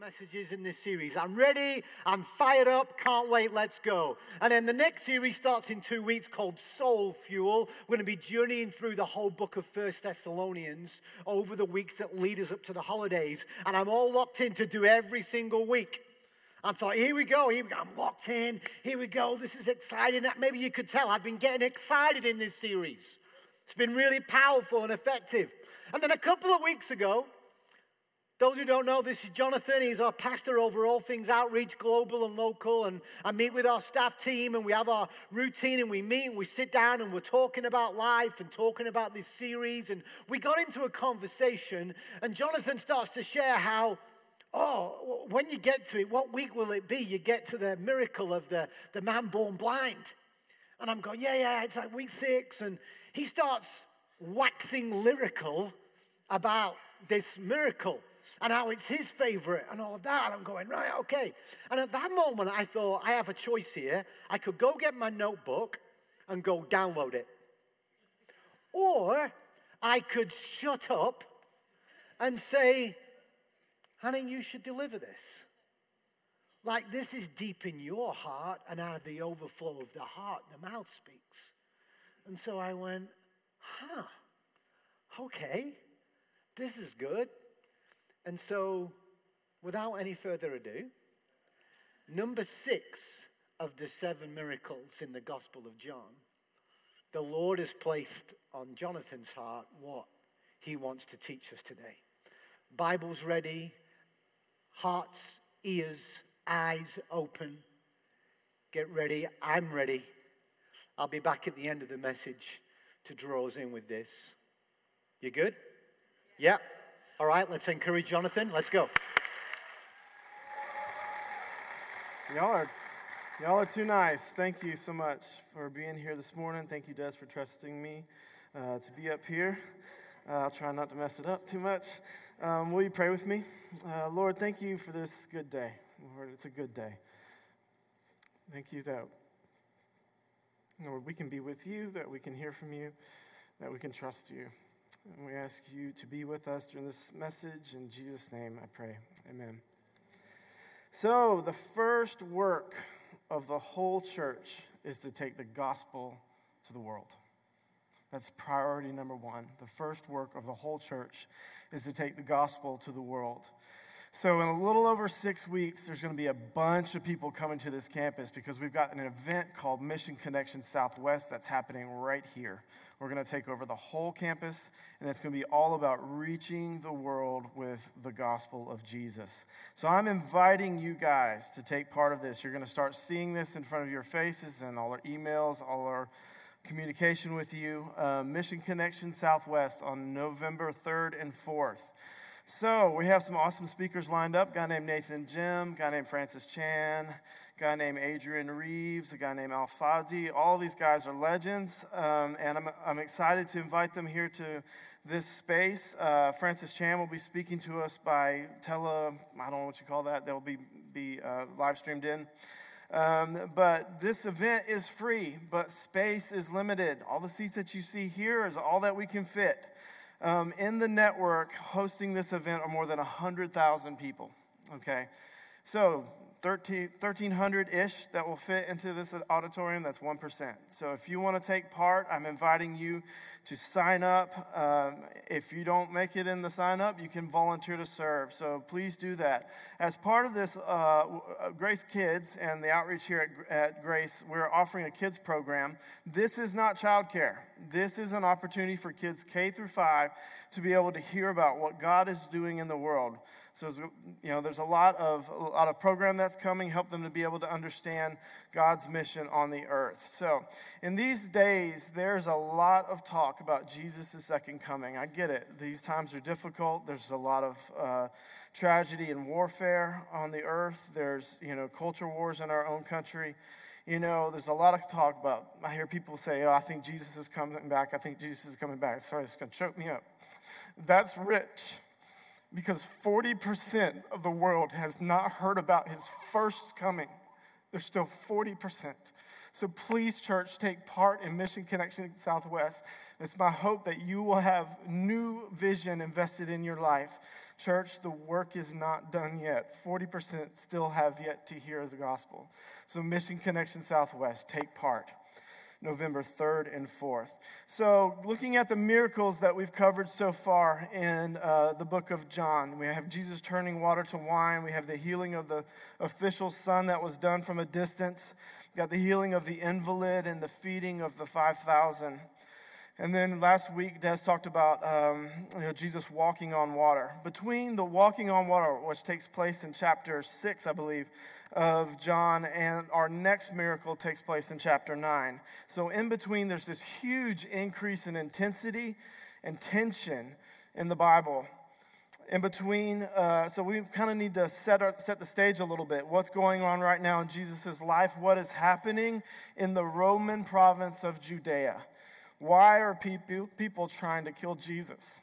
messages in this series. I'm ready, I'm fired up, can't wait, let's go. And then the next series starts in two weeks called Soul Fuel. We're going to be journeying through the whole book of First Thessalonians over the weeks that lead us up to the holidays. And I'm all locked in to do every single week. I thought, here we go, here we go. I'm locked in, here we go, this is exciting. Maybe you could tell I've been getting excited in this series. It's been really powerful and effective. And then a couple of weeks ago, those who don't know, this is Jonathan. He's our pastor over all things outreach, global and local. And I meet with our staff team and we have our routine and we meet and we sit down and we're talking about life and talking about this series. And we got into a conversation and Jonathan starts to share how, oh, when you get to it, what week will it be? You get to the miracle of the, the man born blind. And I'm going, yeah, yeah, it's like week six. And he starts waxing lyrical about this miracle and how it's his favorite and all of that. And I'm going, right, okay. And at that moment, I thought, I have a choice here. I could go get my notebook and go download it. Or I could shut up and say, honey, you should deliver this. Like this is deep in your heart, and out of the overflow of the heart, the mouth speaks. And so I went, huh, okay, this is good. And so, without any further ado, number six of the seven miracles in the Gospel of John, the Lord has placed on Jonathan's heart what he wants to teach us today. Bibles ready, hearts, ears, eyes open. Get ready. I'm ready. I'll be back at the end of the message to draw us in with this. You good? Yeah. All right, let's encourage Jonathan. Let's go. Y'all are, y'all are too nice. Thank you so much for being here this morning. Thank you, Des, for trusting me uh, to be up here. Uh, I'll try not to mess it up too much. Um, will you pray with me? Uh, Lord, thank you for this good day. Lord, it's a good day. Thank you that, Lord, we can be with you, that we can hear from you, that we can trust you. And we ask you to be with us during this message. In Jesus' name I pray. Amen. So, the first work of the whole church is to take the gospel to the world. That's priority number one. The first work of the whole church is to take the gospel to the world. So, in a little over six weeks, there's going to be a bunch of people coming to this campus because we've got an event called Mission Connection Southwest that's happening right here. We're going to take over the whole campus, and it's going to be all about reaching the world with the gospel of Jesus. So I'm inviting you guys to take part of this. You're going to start seeing this in front of your faces and all our emails, all our communication with you. Uh, Mission Connection Southwest on November 3rd and 4th. So we have some awesome speakers lined up. A guy named Nathan Jim, guy named Francis Chan, guy named Adrian Reeves, a guy named Al Fadi. All these guys are legends, um, and I'm, I'm excited to invite them here to this space. Uh, Francis Chan will be speaking to us by tele, I don't know what you call that. They'll be, be uh, live streamed in. Um, but this event is free, but space is limited. All the seats that you see here is all that we can fit. Um, in the network hosting this event are more than 100,000 people. Okay, so 1,300 ish that will fit into this auditorium. That's 1%. So if you want to take part, I'm inviting you to sign up. Um, if you don't make it in the sign up, you can volunteer to serve. So please do that. As part of this, uh, uh Grace Kids and the outreach here at, at Grace, we're offering a kids program. This is not childcare. This is an opportunity for kids K through 5 to be able to hear about what God is doing in the world. So, you know, there's a lot of a lot of program that's coming, help them to be able to understand God's mission on the earth. So, in these days, there's a lot of talk about Jesus' second coming. I get it; these times are difficult. There's a lot of uh, tragedy and warfare on the earth. There's you know culture wars in our own country. You know, there's a lot of talk about. I hear people say, "Oh, I think Jesus is coming back. I think Jesus is coming back." Sorry, it's going to choke me up. That's rich because 40% of the world has not heard about his first coming. There's still 40%. So please, church, take part in Mission Connection Southwest. It's my hope that you will have new vision invested in your life. Church, the work is not done yet. 40% still have yet to hear the gospel. So, Mission Connection Southwest, take part. November 3rd and 4th. So, looking at the miracles that we've covered so far in uh, the book of John, we have Jesus turning water to wine. We have the healing of the official son that was done from a distance. We got the healing of the invalid and the feeding of the 5,000. And then last week, Des talked about um, you know, Jesus walking on water. Between the walking on water, which takes place in chapter 6, I believe, of John, and our next miracle takes place in chapter 9. So, in between, there's this huge increase in intensity and tension in the Bible. In between, uh, so we kind of need to set, our, set the stage a little bit. What's going on right now in Jesus' life? What is happening in the Roman province of Judea? Why are people, people trying to kill Jesus?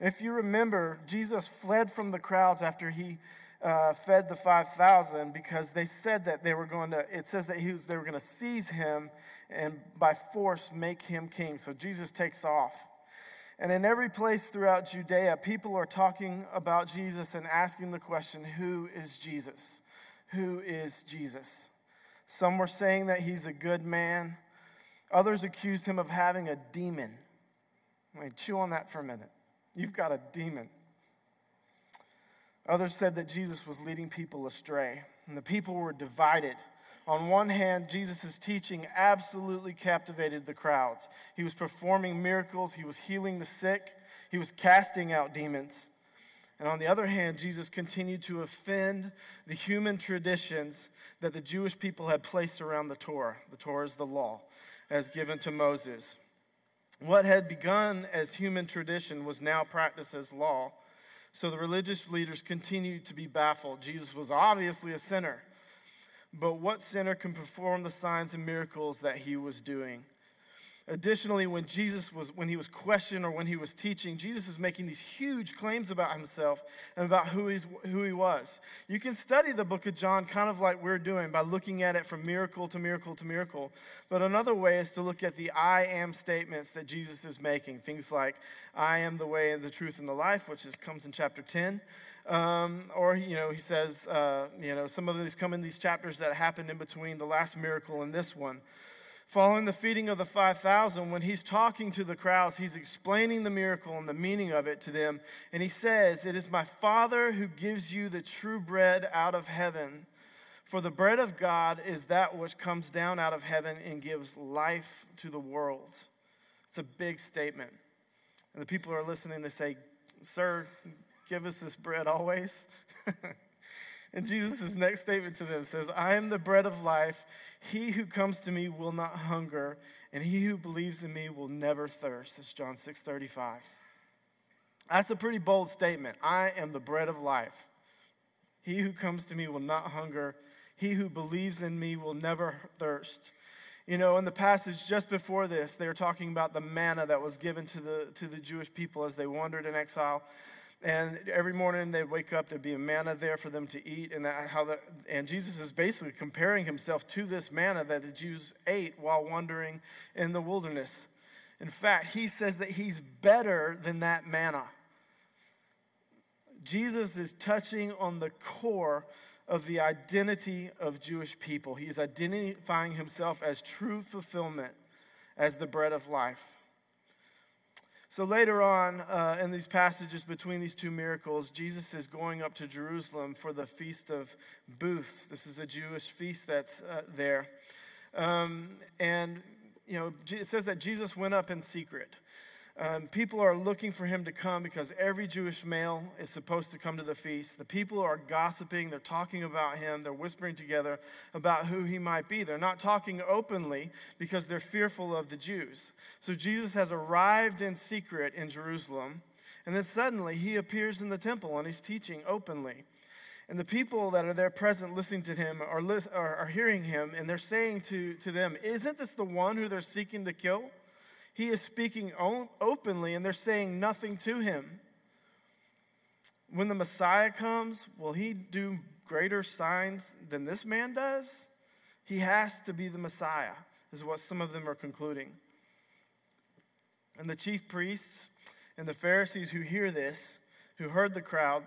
If you remember, Jesus fled from the crowds after he uh, fed the 5,000 because they said that they were going to, it says that he was, they were going to seize him and by force make him king. So Jesus takes off. And in every place throughout Judea, people are talking about Jesus and asking the question who is Jesus? Who is Jesus? Some were saying that he's a good man. Others accused him of having a demon. I chew on that for a minute. You've got a demon. Others said that Jesus was leading people astray, and the people were divided. On one hand, Jesus' teaching absolutely captivated the crowds. He was performing miracles, he was healing the sick, he was casting out demons. And on the other hand, Jesus continued to offend the human traditions that the Jewish people had placed around the Torah. The Torah is the law as given to Moses. What had begun as human tradition was now practiced as law. So the religious leaders continued to be baffled. Jesus was obviously a sinner, but what sinner can perform the signs and miracles that he was doing? Additionally, when Jesus was, when he was questioned or when he was teaching, Jesus was making these huge claims about himself and about who, he's, who he was. You can study the book of John kind of like we're doing by looking at it from miracle to miracle to miracle. But another way is to look at the I am statements that Jesus is making. Things like, I am the way and the truth and the life, which is, comes in chapter 10. Um, or, you know, he says, uh, you know, some of these come in these chapters that happened in between the last miracle and this one. Following the feeding of the 5,000, when he's talking to the crowds, he's explaining the miracle and the meaning of it to them. And he says, It is my Father who gives you the true bread out of heaven. For the bread of God is that which comes down out of heaven and gives life to the world. It's a big statement. And the people are listening, they say, Sir, give us this bread always. And Jesus' next statement to them says, I am the bread of life. He who comes to me will not hunger, and he who believes in me will never thirst. That's John 6 35. That's a pretty bold statement. I am the bread of life. He who comes to me will not hunger. He who believes in me will never thirst. You know, in the passage just before this, they were talking about the manna that was given to the, to the Jewish people as they wandered in exile. And every morning they'd wake up, there'd be a manna there for them to eat. And, that, how the, and Jesus is basically comparing himself to this manna that the Jews ate while wandering in the wilderness. In fact, he says that he's better than that manna. Jesus is touching on the core of the identity of Jewish people. He's identifying himself as true fulfillment, as the bread of life. So later on uh, in these passages between these two miracles, Jesus is going up to Jerusalem for the Feast of Booths. This is a Jewish feast that's uh, there. Um, and, you know, it says that Jesus went up in secret. Um, people are looking for him to come because every Jewish male is supposed to come to the feast. The people are gossiping, they're talking about him, they're whispering together about who he might be. They're not talking openly because they're fearful of the Jews. So Jesus has arrived in secret in Jerusalem, and then suddenly he appears in the temple and he's teaching openly. And the people that are there present listening to him are, are, are hearing him, and they're saying to, to them, Isn't this the one who they're seeking to kill? He is speaking openly, and they're saying nothing to him. When the Messiah comes, will he do greater signs than this man does? He has to be the Messiah, is what some of them are concluding. And the chief priests and the Pharisees who hear this, who heard the crowd,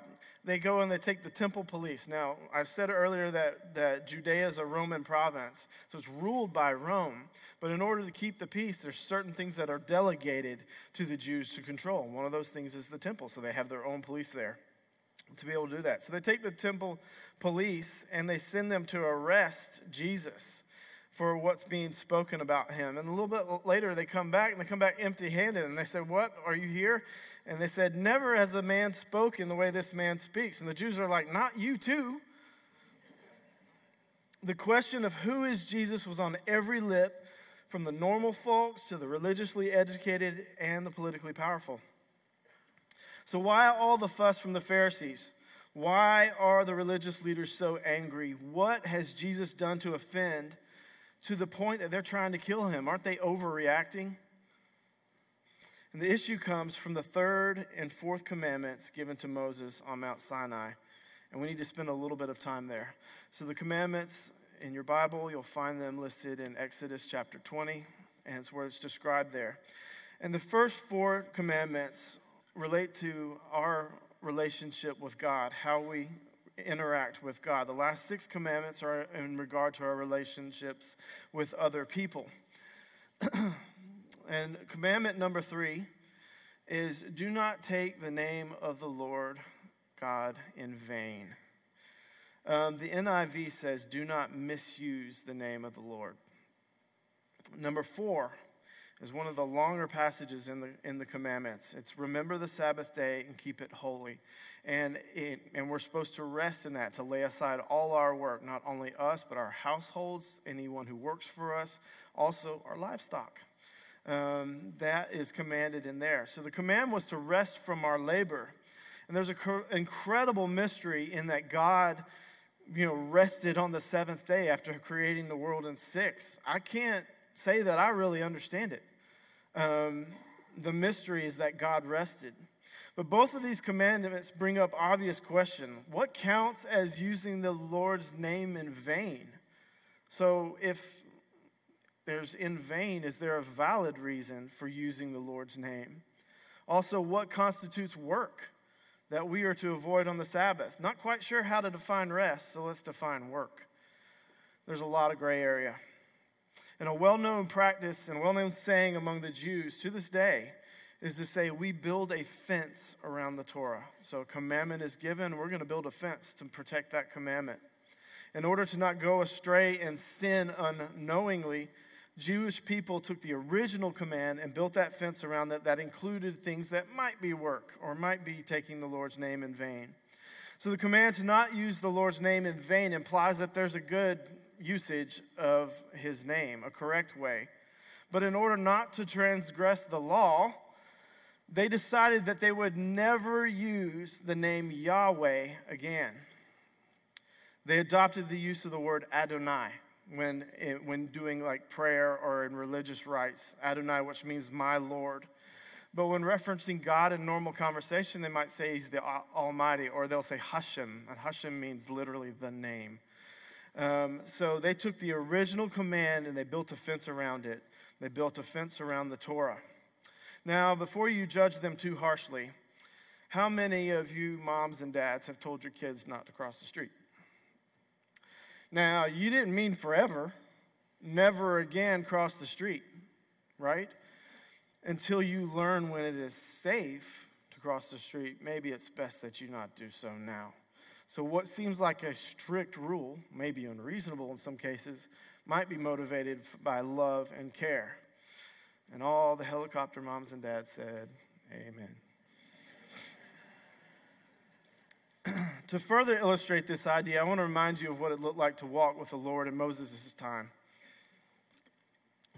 they go and they take the temple police. Now, I said earlier that, that Judea is a Roman province, so it's ruled by Rome. But in order to keep the peace, there's certain things that are delegated to the Jews to control. One of those things is the temple, so they have their own police there to be able to do that. So they take the temple police and they send them to arrest Jesus for what's being spoken about him. And a little bit later, they come back and they come back empty handed. And they said, What? Are you here? And they said, Never has a man spoken the way this man speaks. And the Jews are like, Not you, too. The question of who is Jesus was on every lip, from the normal folks to the religiously educated and the politically powerful. So, why all the fuss from the Pharisees? Why are the religious leaders so angry? What has Jesus done to offend? To the point that they're trying to kill him. Aren't they overreacting? And the issue comes from the third and fourth commandments given to Moses on Mount Sinai. And we need to spend a little bit of time there. So, the commandments in your Bible, you'll find them listed in Exodus chapter 20, and it's where it's described there. And the first four commandments relate to our relationship with God, how we interact with God. The last six commandments are in regard to our relationships with other people. and commandment number three is do not take the name of the Lord God in vain. Um, the NIV says, do not misuse the name of the Lord. Number four, is one of the longer passages in the, in the commandments. It's remember the Sabbath day and keep it holy. And, it, and we're supposed to rest in that, to lay aside all our work, not only us, but our households, anyone who works for us, also our livestock. Um, that is commanded in there. So the command was to rest from our labor. And there's an incredible mystery in that God you know, rested on the seventh day after creating the world in six. I can't say that I really understand it. Um, the mysteries that God rested. But both of these commandments bring up obvious question. What counts as using the Lord's name in vain? So if there's in vain, is there a valid reason for using the Lord's name? Also, what constitutes work that we are to avoid on the Sabbath? Not quite sure how to define rest, so let's define work. There's a lot of gray area. And a well known practice and well known saying among the Jews to this day is to say, we build a fence around the Torah. So a commandment is given, we're going to build a fence to protect that commandment. In order to not go astray and sin unknowingly, Jewish people took the original command and built that fence around it that included things that might be work or might be taking the Lord's name in vain. So the command to not use the Lord's name in vain implies that there's a good usage of his name, a correct way. But in order not to transgress the law, they decided that they would never use the name Yahweh again. They adopted the use of the word Adonai when, when doing like prayer or in religious rites. Adonai, which means my Lord. But when referencing God in normal conversation, they might say he's the Almighty, or they'll say Hashem. And Hashem means literally the name. Um, so they took the original command and they built a fence around it. They built a fence around the Torah. Now, before you judge them too harshly, how many of you moms and dads have told your kids not to cross the street? Now, you didn't mean forever, never again cross the street, right? Until you learn when it is safe to cross the street, maybe it's best that you not do so now. So, what seems like a strict rule, maybe unreasonable in some cases, might be motivated by love and care. And all the helicopter moms and dads said, Amen. to further illustrate this idea, I want to remind you of what it looked like to walk with the Lord in Moses' time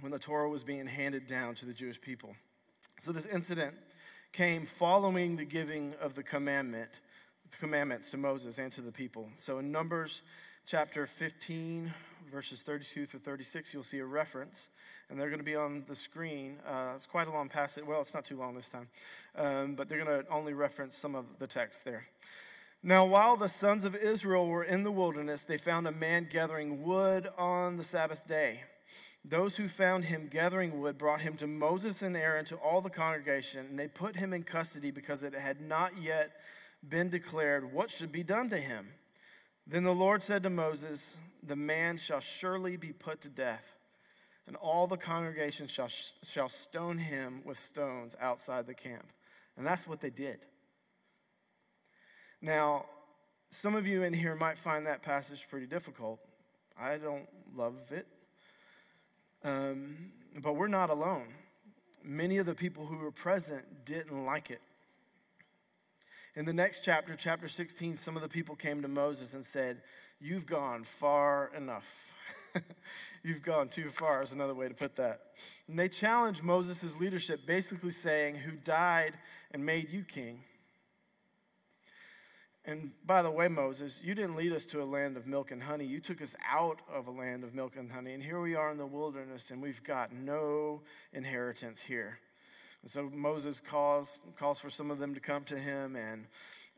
when the Torah was being handed down to the Jewish people. So, this incident came following the giving of the commandment the commandments to Moses and to the people. So in Numbers chapter 15, verses 32 through 36, you'll see a reference, and they're going to be on the screen. Uh, it's quite a long passage. Well, it's not too long this time, um, but they're going to only reference some of the text there. Now, while the sons of Israel were in the wilderness, they found a man gathering wood on the Sabbath day. Those who found him gathering wood brought him to Moses and Aaron to all the congregation, and they put him in custody because it had not yet been declared what should be done to him. Then the Lord said to Moses, The man shall surely be put to death, and all the congregation shall, shall stone him with stones outside the camp. And that's what they did. Now, some of you in here might find that passage pretty difficult. I don't love it. Um, but we're not alone. Many of the people who were present didn't like it. In the next chapter, chapter 16, some of the people came to Moses and said, You've gone far enough. You've gone too far, is another way to put that. And they challenged Moses' leadership, basically saying, Who died and made you king? And by the way, Moses, you didn't lead us to a land of milk and honey. You took us out of a land of milk and honey. And here we are in the wilderness, and we've got no inheritance here. And so Moses calls, calls for some of them to come to him, and,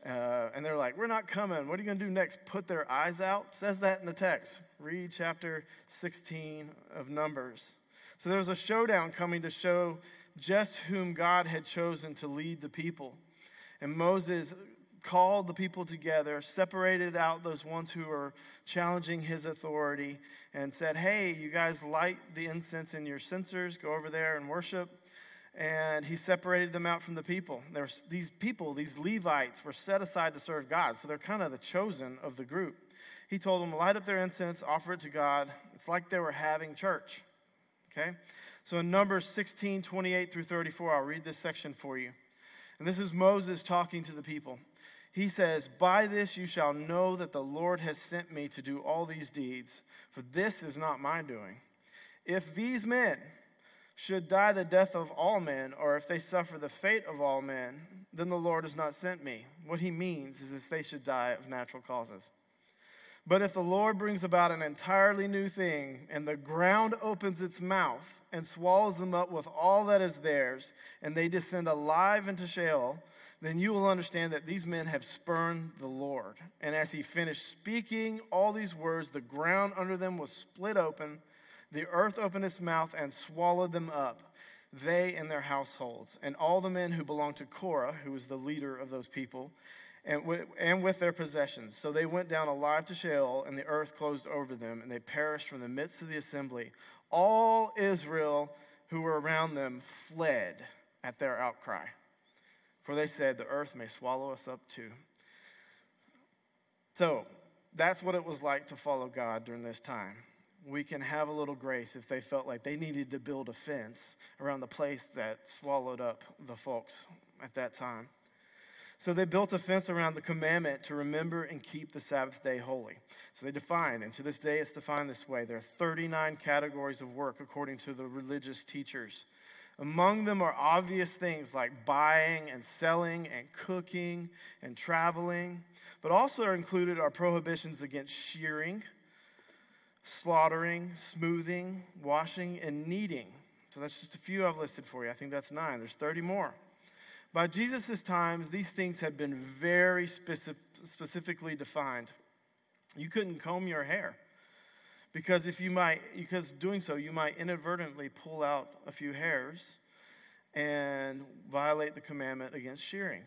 uh, and they're like, We're not coming. What are you going to do next? Put their eyes out? Says that in the text. Read chapter 16 of Numbers. So there was a showdown coming to show just whom God had chosen to lead the people. And Moses called the people together, separated out those ones who were challenging his authority, and said, Hey, you guys light the incense in your censers, go over there and worship. And he separated them out from the people. There's these people, these Levites, were set aside to serve God, so they're kind of the chosen of the group. He told them, light up their incense, offer it to God. It's like they were having church. Okay? So in Numbers 16, 28 through 34, I'll read this section for you. And this is Moses talking to the people he says, By this you shall know that the Lord has sent me to do all these deeds, for this is not my doing. If these men should die the death of all men, or if they suffer the fate of all men, then the Lord has not sent me. What he means is if they should die of natural causes. But if the Lord brings about an entirely new thing, and the ground opens its mouth and swallows them up with all that is theirs, and they descend alive into Sheol, then you will understand that these men have spurned the Lord. And as he finished speaking all these words, the ground under them was split open, the earth opened its mouth and swallowed them up, they and their households, and all the men who belonged to Korah, who was the leader of those people, and with, and with their possessions. So they went down alive to Sheol, and the earth closed over them, and they perished from the midst of the assembly. All Israel who were around them fled at their outcry. For they said, The earth may swallow us up too. So that's what it was like to follow God during this time. We can have a little grace if they felt like they needed to build a fence around the place that swallowed up the folks at that time. So they built a fence around the commandment to remember and keep the Sabbath day holy. So they defined, and to this day it's defined this way. There are 39 categories of work according to the religious teachers. Among them are obvious things like buying and selling and cooking and traveling, but also included are prohibitions against shearing, slaughtering, smoothing, washing, and kneading. So that's just a few I've listed for you. I think that's nine. There's 30 more. By Jesus' times, these things had been very specific, specifically defined. You couldn't comb your hair. Because if you might, because doing so, you might inadvertently pull out a few hairs and violate the commandment against shearing.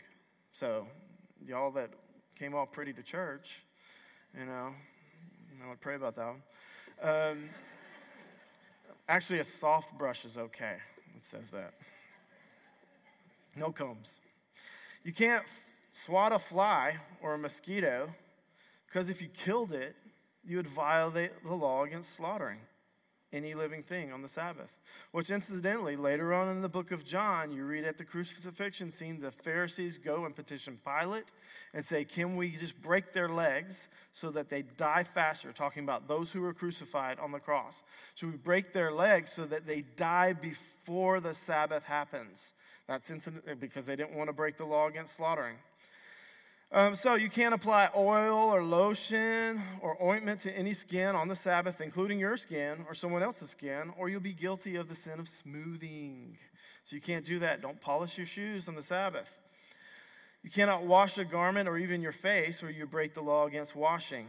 So, y'all that came all pretty to church, you know, I would pray about that one. Um, actually, a soft brush is okay. It says that. No combs. You can't swat a fly or a mosquito because if you killed it, you would violate the law against slaughtering any living thing on the Sabbath. Which, incidentally, later on in the book of John, you read at the crucifixion scene, the Pharisees go and petition Pilate and say, Can we just break their legs so that they die faster? Talking about those who were crucified on the cross. Should we break their legs so that they die before the Sabbath happens? That's because they didn't want to break the law against slaughtering. Um, so you can't apply oil or lotion or ointment to any skin on the Sabbath, including your skin or someone else's skin, or you'll be guilty of the sin of smoothing. So you can't do that. Don't polish your shoes on the Sabbath. You cannot wash a garment or even your face, or you break the law against washing.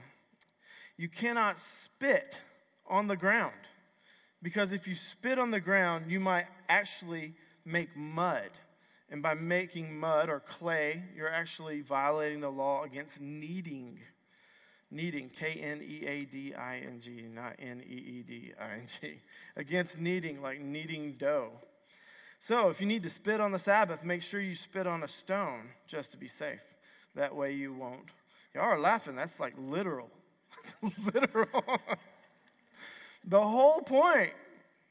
You cannot spit on the ground, because if you spit on the ground, you might actually make mud. And by making mud or clay, you're actually violating the law against kneading. Kneading, K N E A D I N G, not N E E D I N G. Against kneading, like kneading dough. So if you need to spit on the Sabbath, make sure you spit on a stone just to be safe. That way you won't. Y'all are laughing. That's like literal. That's literal. the whole point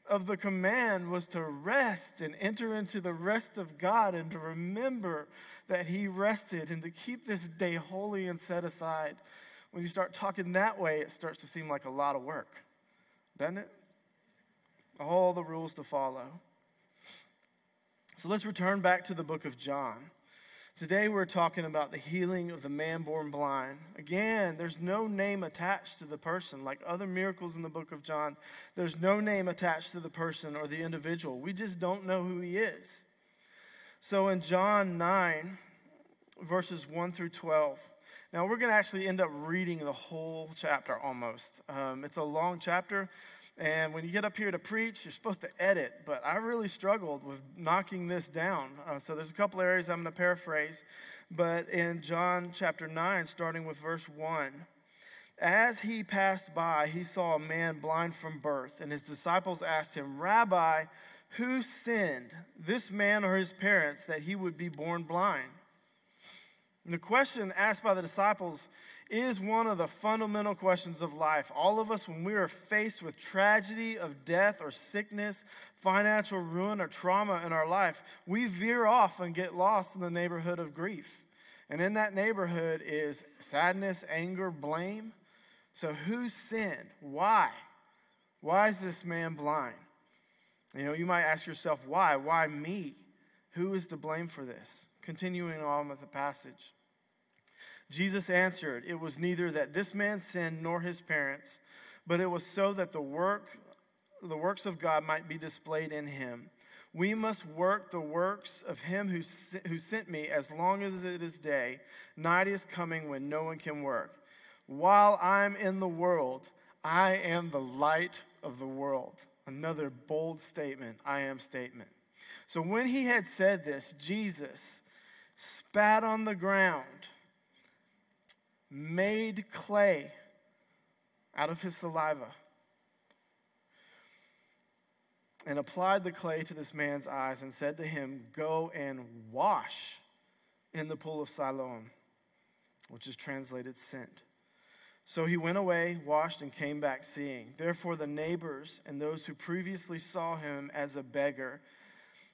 of the command was to rest and enter into the rest of God and to remember that He rested and to keep this day holy and set aside. When you start talking that way, it starts to seem like a lot of work, doesn't it? All the rules to follow. So let's return back to the book of John. Today we're talking about the healing of the man born blind. Again, there's no name attached to the person. Like other miracles in the book of John, there's no name attached to the person or the individual. We just don't know who he is. So in John 9, verses 1 through 12, now we're going to actually end up reading the whole chapter almost. Um, it's a long chapter, and when you get up here to preach, you're supposed to edit, but I really struggled with knocking this down. Uh, so there's a couple areas I'm going to paraphrase. But in John chapter 9, starting with verse 1, as he passed by, he saw a man blind from birth, and his disciples asked him, Rabbi, who sinned, this man or his parents, that he would be born blind? And the question asked by the disciples is one of the fundamental questions of life. All of us, when we are faced with tragedy of death or sickness, financial ruin or trauma in our life, we veer off and get lost in the neighborhood of grief. And in that neighborhood is sadness, anger, blame. So, who sinned? Why? Why is this man blind? You know, you might ask yourself, why? Why me? Who is to blame for this? Continuing on with the passage. Jesus answered, It was neither that this man sinned nor his parents, but it was so that the work the works of God might be displayed in him. We must work the works of him who, who sent me as long as it is day. Night is coming when no one can work. While I'm in the world, I am the light of the world. Another bold statement, I am statement. So when he had said this, Jesus spat on the ground made clay out of his saliva and applied the clay to this man's eyes and said to him, Go and wash in the pool of Siloam, which is translated sent. So he went away, washed, and came back seeing. Therefore, the neighbors and those who previously saw him as a beggar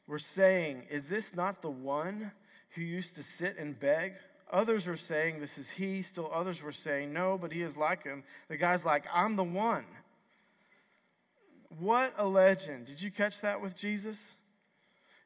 were saying, Is this not the one who used to sit and beg? Others were saying, This is he. Still others were saying, No, but he is like him. The guy's like, I'm the one. What a legend. Did you catch that with Jesus?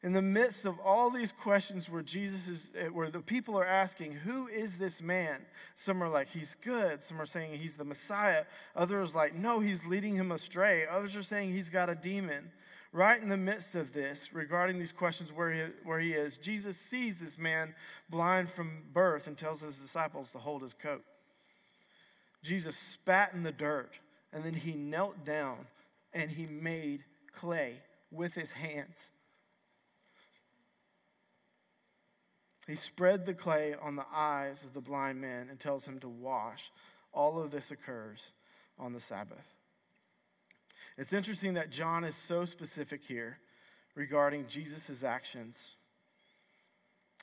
In the midst of all these questions where Jesus is, eh, where the people are asking, Who is this man? Some are like, He's good. Some are saying he's the Messiah. Others like, No, he's leading him astray. Others are saying he's got a demon right in the midst of this, regarding these questions where he, where he is, Jesus sees this man blind from birth and tells his disciples to hold his coat. Jesus spat in the dirt and then he knelt down and he made clay with his hands. He spread the clay on the eyes of the blind man and tells him to wash. All of this occurs on the Sabbath. It's interesting that John is so specific here regarding Jesus' actions.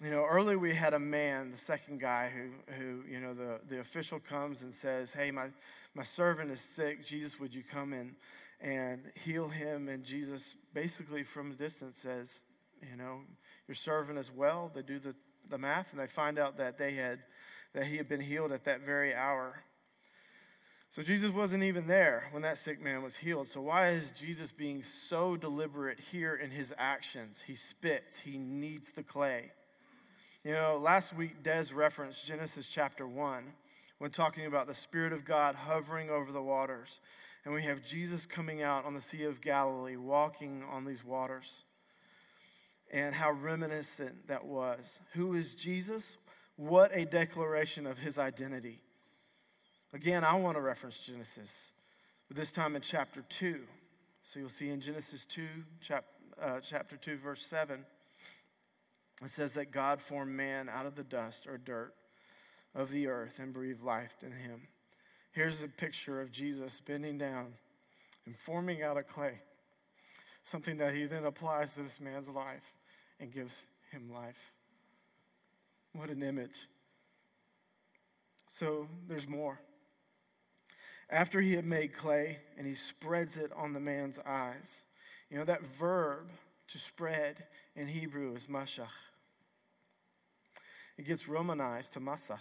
You know, earlier we had a man, the second guy, who, who you know, the, the official comes and says, Hey, my, my servant is sick. Jesus, would you come in and heal him? And Jesus basically from a distance says, You know, your servant is well. They do the, the math and they find out that they had that he had been healed at that very hour. So Jesus wasn't even there when that sick man was healed. So why is Jesus being so deliberate here in his actions? He spits, he kneads the clay. You know, last week Des referenced Genesis chapter 1 when talking about the Spirit of God hovering over the waters. And we have Jesus coming out on the Sea of Galilee, walking on these waters. And how reminiscent that was. Who is Jesus? What a declaration of his identity. Again, I want to reference Genesis, but this time in chapter 2. So you'll see in Genesis 2, chap, uh, chapter 2, verse 7, it says that God formed man out of the dust or dirt of the earth and breathed life in him. Here's a picture of Jesus bending down and forming out of clay, something that he then applies to this man's life and gives him life. What an image. So there's more. After he had made clay and he spreads it on the man's eyes, you know, that verb to spread in Hebrew is mashach. It gets Romanized to masa.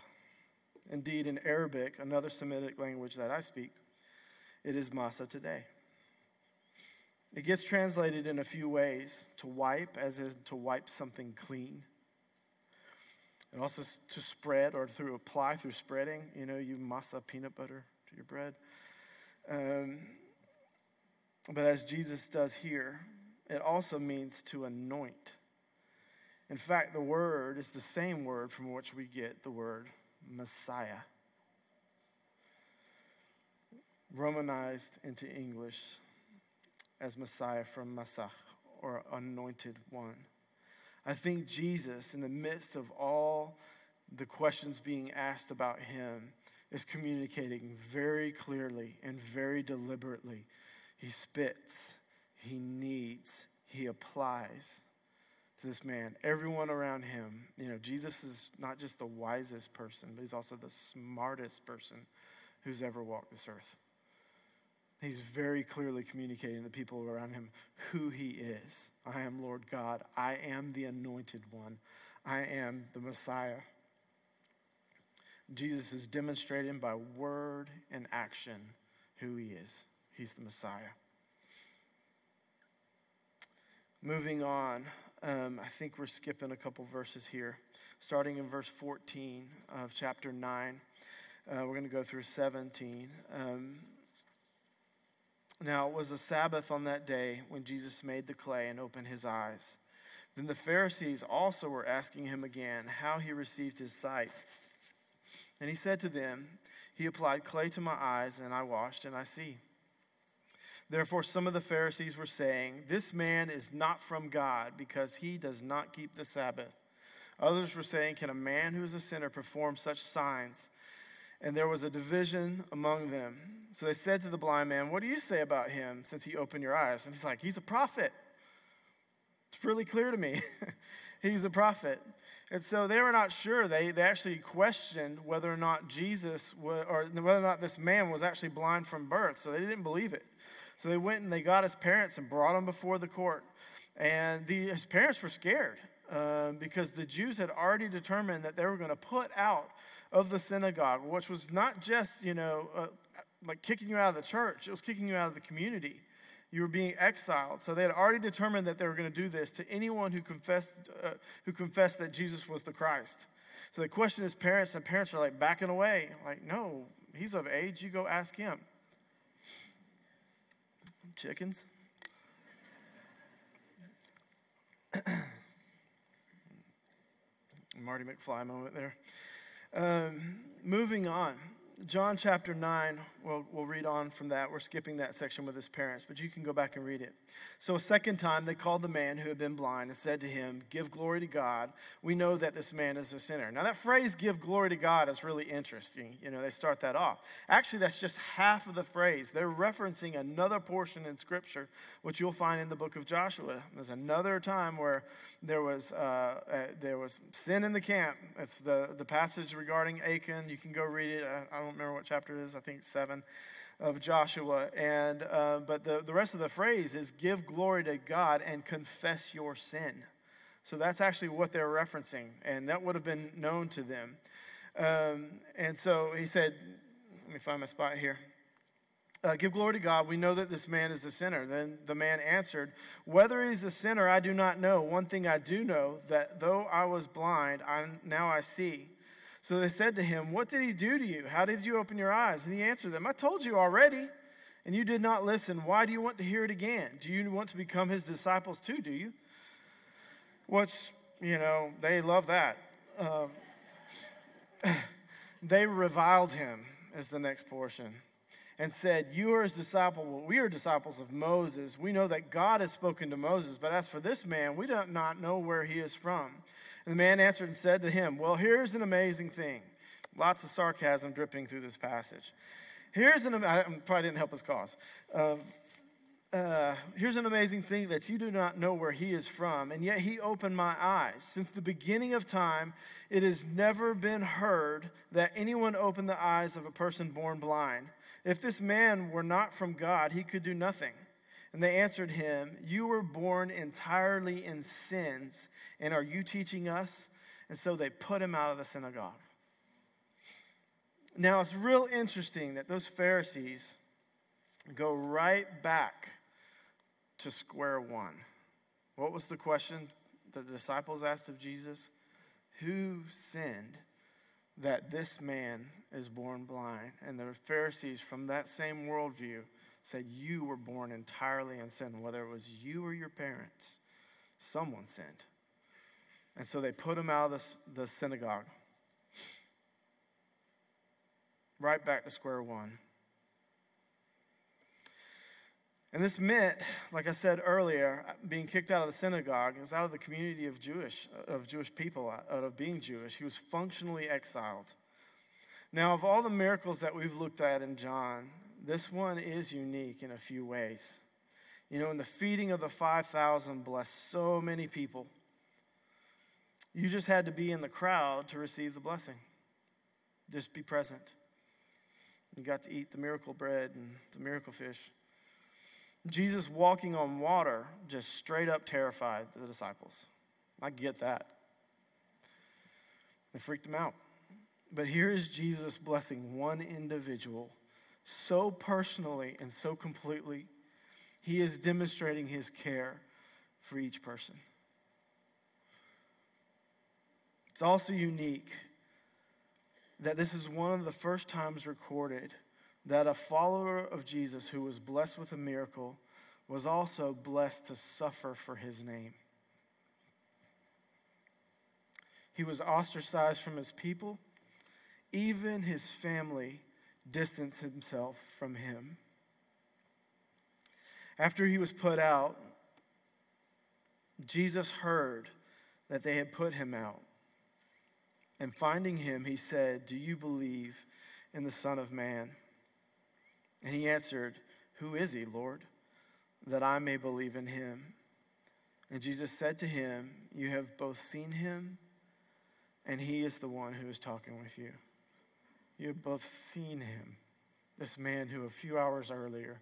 Indeed, in Arabic, another Semitic language that I speak, it is masa today. It gets translated in a few ways to wipe, as in to wipe something clean. And also to spread or through apply through spreading. You know, you masa peanut butter to your bread. Um, but as Jesus does here, it also means to anoint. In fact, the word is the same word from which we get the word Messiah. Romanized into English as Messiah from Masach, or anointed one. I think Jesus, in the midst of all the questions being asked about him, is communicating very clearly and very deliberately. He spits, he kneads, he applies to this man. Everyone around him, you know, Jesus is not just the wisest person, but he's also the smartest person who's ever walked this earth. He's very clearly communicating to the people around him who he is. I am Lord God. I am the anointed one. I am the Messiah. Jesus is demonstrating by word and action who he is. He's the Messiah. Moving on, um, I think we're skipping a couple verses here. Starting in verse 14 of chapter 9, uh, we're going to go through 17. Um, now, it was a Sabbath on that day when Jesus made the clay and opened his eyes. Then the Pharisees also were asking him again how he received his sight. And he said to them, He applied clay to my eyes, and I washed, and I see. Therefore, some of the Pharisees were saying, This man is not from God, because he does not keep the Sabbath. Others were saying, Can a man who is a sinner perform such signs? And there was a division among them. So they said to the blind man, What do you say about him since he opened your eyes? And he's like, He's a prophet. It's really clear to me. he's a prophet. And so they were not sure. They, they actually questioned whether or not Jesus, was, or whether or not this man was actually blind from birth. So they didn't believe it. So they went and they got his parents and brought him before the court. And the, his parents were scared uh, because the Jews had already determined that they were going to put out of the synagogue, which was not just, you know, uh, like kicking you out of the church, it was kicking you out of the community. You were being exiled. So they had already determined that they were going to do this to anyone who confessed, uh, who confessed that Jesus was the Christ. So they questioned his parents, and parents are like backing away, like, no, he's of age, you go ask him. Chickens? Marty McFly moment there. Um, moving on. John chapter 9, we'll, we'll read on from that. We're skipping that section with his parents, but you can go back and read it. So, a second time, they called the man who had been blind and said to him, Give glory to God. We know that this man is a sinner. Now, that phrase, give glory to God, is really interesting. You know, they start that off. Actually, that's just half of the phrase. They're referencing another portion in Scripture, which you'll find in the book of Joshua. There's another time where there was, uh, uh, there was sin in the camp. It's the, the passage regarding Achan. You can go read it. I, I don't remember what chapter it is, I think seven of Joshua. And, uh, but the, the rest of the phrase is give glory to God and confess your sin. So that's actually what they're referencing, and that would have been known to them. Um, and so he said, let me find my spot here. Uh, give glory to God. We know that this man is a sinner. Then the man answered, Whether he's a sinner, I do not know. One thing I do know, that though I was blind, I, now I see. So they said to him, What did he do to you? How did you open your eyes? And he answered them, I told you already, and you did not listen. Why do you want to hear it again? Do you want to become his disciples too, do you? Which, you know, they love that. Um, they reviled him, as the next portion, and said, You are his disciple. We are disciples of Moses. We know that God has spoken to Moses, but as for this man, we do not know where he is from. And the man answered and said to him, Well, here's an amazing thing. Lots of sarcasm dripping through this passage. Here's an, I probably didn't help his cause. Uh, uh, here's an amazing thing that you do not know where he is from, and yet he opened my eyes. Since the beginning of time, it has never been heard that anyone opened the eyes of a person born blind. If this man were not from God, he could do nothing. And they answered him, You were born entirely in sins, and are you teaching us? And so they put him out of the synagogue. Now, it's real interesting that those Pharisees go right back to square one. What was the question the disciples asked of Jesus? Who sinned that this man is born blind? And the Pharisees, from that same worldview, said, You were born entirely in sin, whether it was you or your parents, someone sinned. And so they put him out of the, the synagogue. Right back to square one. And this meant, like I said earlier, being kicked out of the synagogue. Was out of the community of Jewish, of Jewish people, out of being Jewish. He was functionally exiled. Now, of all the miracles that we've looked at in John, this one is unique in a few ways. You know, in the feeding of the 5,000 blessed so many people, you just had to be in the crowd to receive the blessing. Just be present. You got to eat the miracle bread and the miracle fish. Jesus walking on water just straight up terrified the disciples. I get that. It freaked them out. But here is Jesus blessing one individual so personally and so completely. He is demonstrating his care for each person. It's also unique that this is one of the first times recorded that a follower of Jesus who was blessed with a miracle was also blessed to suffer for his name. He was ostracized from his people. Even his family distanced himself from him. After he was put out, Jesus heard that they had put him out. And finding him, he said, Do you believe in the Son of Man? And he answered, Who is he, Lord, that I may believe in him? And Jesus said to him, You have both seen him, and he is the one who is talking with you. You have both seen him, this man who a few hours earlier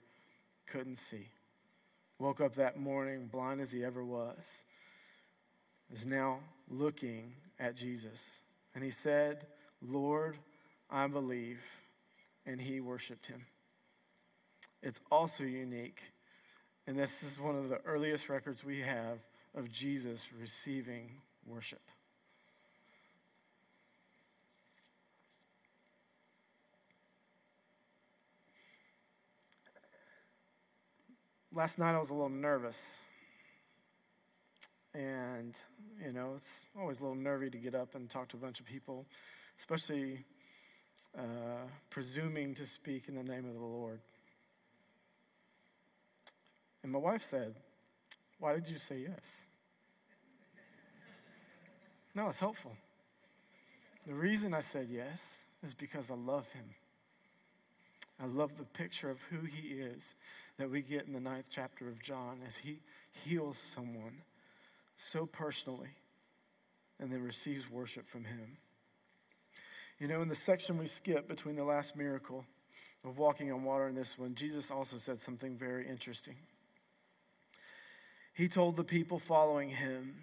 couldn't see. Woke up that morning blind as he ever was, is now looking at Jesus. And he said, Lord, I believe. And he worshiped him. It's also unique, and this is one of the earliest records we have of Jesus receiving worship. Last night I was a little nervous. And, you know, it's always a little nervy to get up and talk to a bunch of people, especially uh, presuming to speak in the name of the Lord. And my wife said, Why did you say yes? no, it's helpful. The reason I said yes is because I love him. I love the picture of who he is that we get in the ninth chapter of John as he heals someone so personally and then receives worship from him. You know, in the section we skip between the last miracle of walking on water and this one, Jesus also said something very interesting. He told the people following him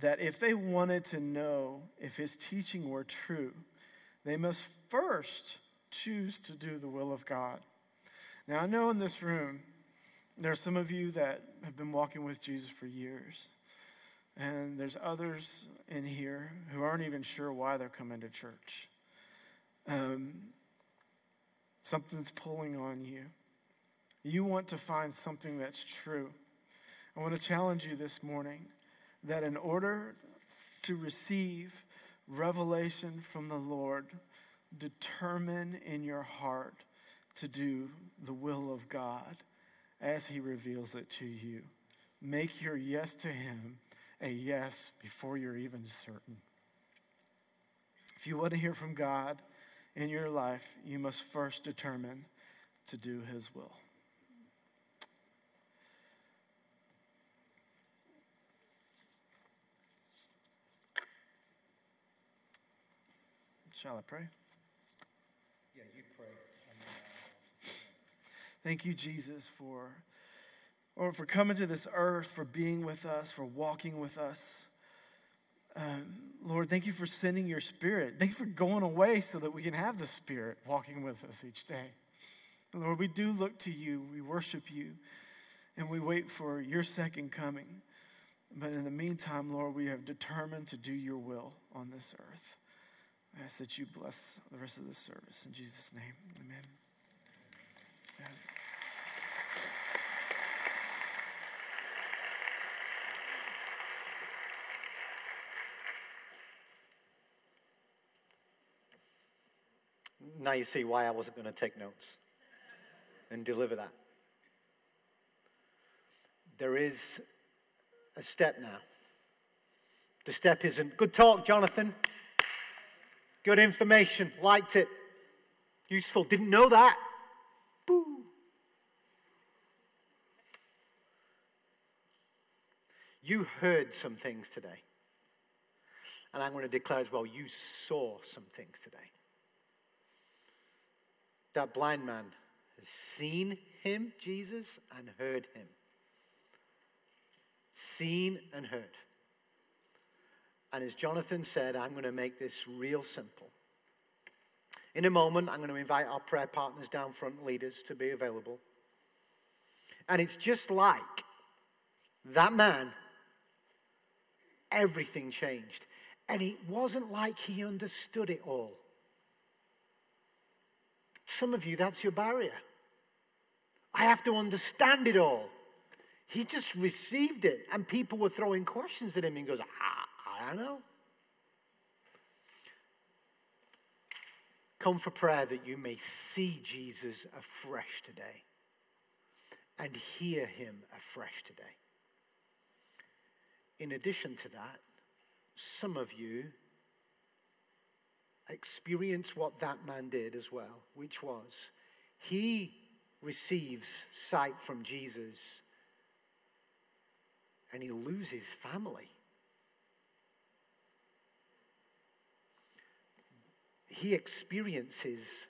that if they wanted to know if his teaching were true, they must first choose to do the will of God. Now, I know in this room, there are some of you that have been walking with Jesus for years. And there's others in here who aren't even sure why they're coming to church. Um, something's pulling on you. You want to find something that's true. I want to challenge you this morning that in order to receive revelation from the Lord, determine in your heart to do the will of God as He reveals it to you. Make your yes to Him a yes before you're even certain. If you want to hear from God in your life, you must first determine to do His will. Shall I pray? Yeah, you pray. Thank you, Jesus, for, or for coming to this earth, for being with us, for walking with us. Um, Lord, thank you for sending your spirit. Thank you for going away so that we can have the spirit walking with us each day. Lord, we do look to you, we worship you, and we wait for your second coming. But in the meantime, Lord, we have determined to do your will on this earth. I ask that you bless the rest of this service. In Jesus' name, amen. amen. Now you see why I wasn't going to take notes and deliver that. There is a step now. The step isn't good talk, Jonathan. Good information. Liked it. Useful. Didn't know that. Boo. You heard some things today. And I'm going to declare as well, you saw some things today. That blind man has seen him, Jesus, and heard him. Seen and heard. And as Jonathan said, I'm going to make this real simple. In a moment, I'm going to invite our prayer partners down front, leaders, to be available. And it's just like that man, everything changed. And it wasn't like he understood it all. Some of you, that's your barrier. I have to understand it all. He just received it, and people were throwing questions at him, and he goes, ah, I don't know. Come for prayer that you may see Jesus afresh today and hear him afresh today. In addition to that, some of you experience what that man did as well, which was he receives sight from Jesus and he loses family. He experiences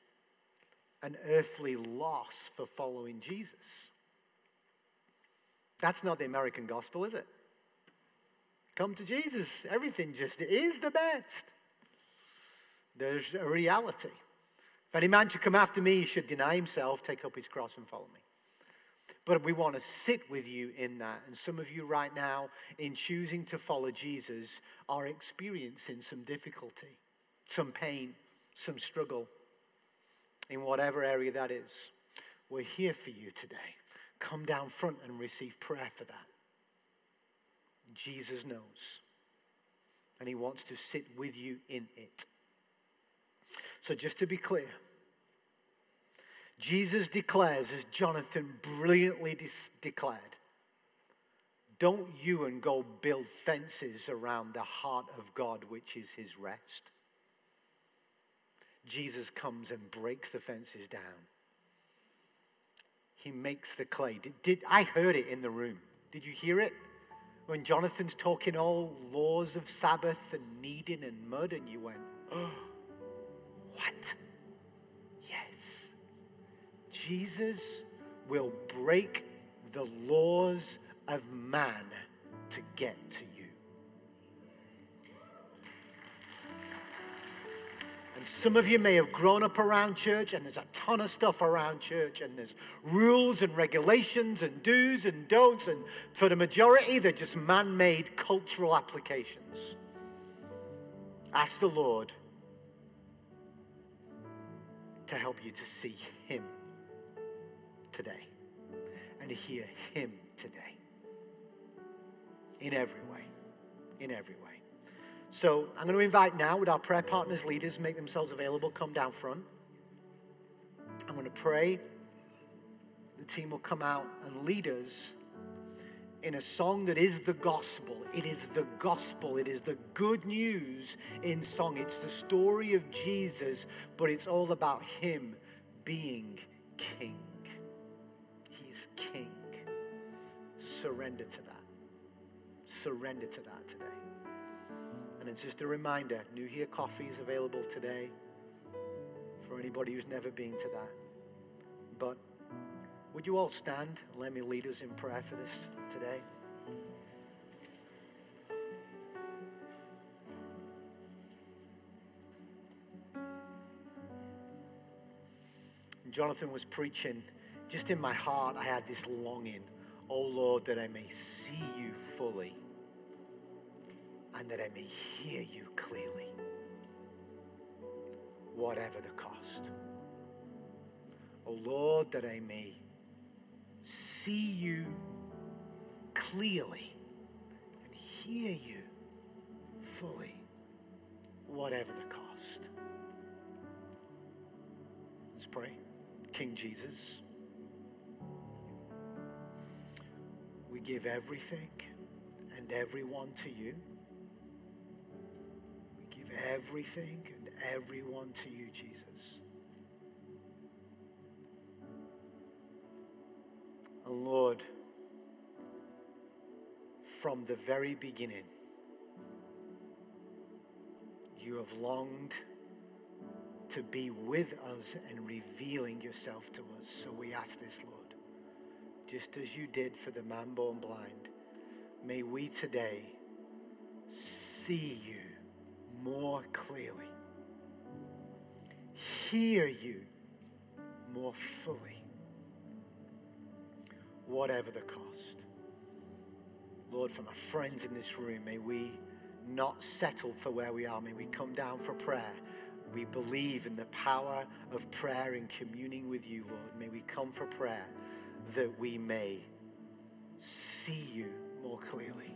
an earthly loss for following Jesus. That's not the American gospel, is it? Come to Jesus. Everything just is the best. There's a reality. If any man should come after me, he should deny himself, take up his cross, and follow me. But we want to sit with you in that. And some of you right now, in choosing to follow Jesus, are experiencing some difficulty, some pain, some struggle in whatever area that is. We're here for you today. Come down front and receive prayer for that. Jesus knows, and he wants to sit with you in it. So, just to be clear, Jesus declares, as Jonathan brilliantly declared, don't you and go build fences around the heart of God, which is his rest. Jesus comes and breaks the fences down. He makes the clay. Did, did, I heard it in the room. Did you hear it? When Jonathan's talking all laws of Sabbath and kneading and mud, and you went, oh, what? Yes. Jesus will break the laws of man to get to you. And some of you may have grown up around church, and there's a ton of stuff around church, and there's rules and regulations and do's and don'ts, and for the majority, they're just man made cultural applications. Ask the Lord to help you to see Him today and to hear Him today in every way. In every way. So I'm going to invite now, with our prayer partners, leaders, make themselves available, come down front. I'm going to pray. The team will come out and lead us in a song that is the gospel. It is the gospel. It is the good news in song. It's the story of Jesus, but it's all about Him being King. He's King. Surrender to that. Surrender to that today. And it's just a reminder New Here Coffee is available today for anybody who's never been to that. Would you all stand and let me lead us in prayer for this today? Jonathan was preaching, just in my heart, I had this longing, oh Lord, that I may see you fully and that I may hear you clearly, whatever the cost. Oh Lord, that I may see you clearly and hear you fully, whatever the cost. Let's pray. King Jesus, we give everything and everyone to you We give everything and everyone to you, Jesus. And Lord, from the very beginning, you have longed to be with us and revealing yourself to us. So we ask this, Lord, just as you did for the man born blind, may we today see you more clearly, hear you more fully, whatever the cost. Lord, for my friends in this room, may we not settle for where we are. May we come down for prayer. We believe in the power of prayer and communing with you, Lord. May we come for prayer that we may see you more clearly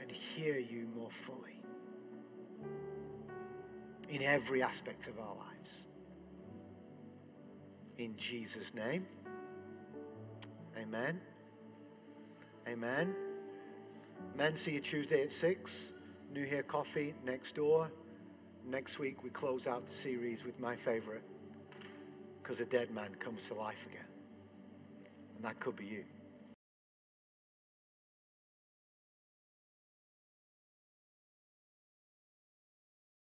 and hear you more fully in every aspect of our lives. In Jesus' name, amen. Amen. Men, see you Tuesday at 6. New Here Coffee next door. Next week, we close out the series with my favorite because a dead man comes to life again. And that could be you.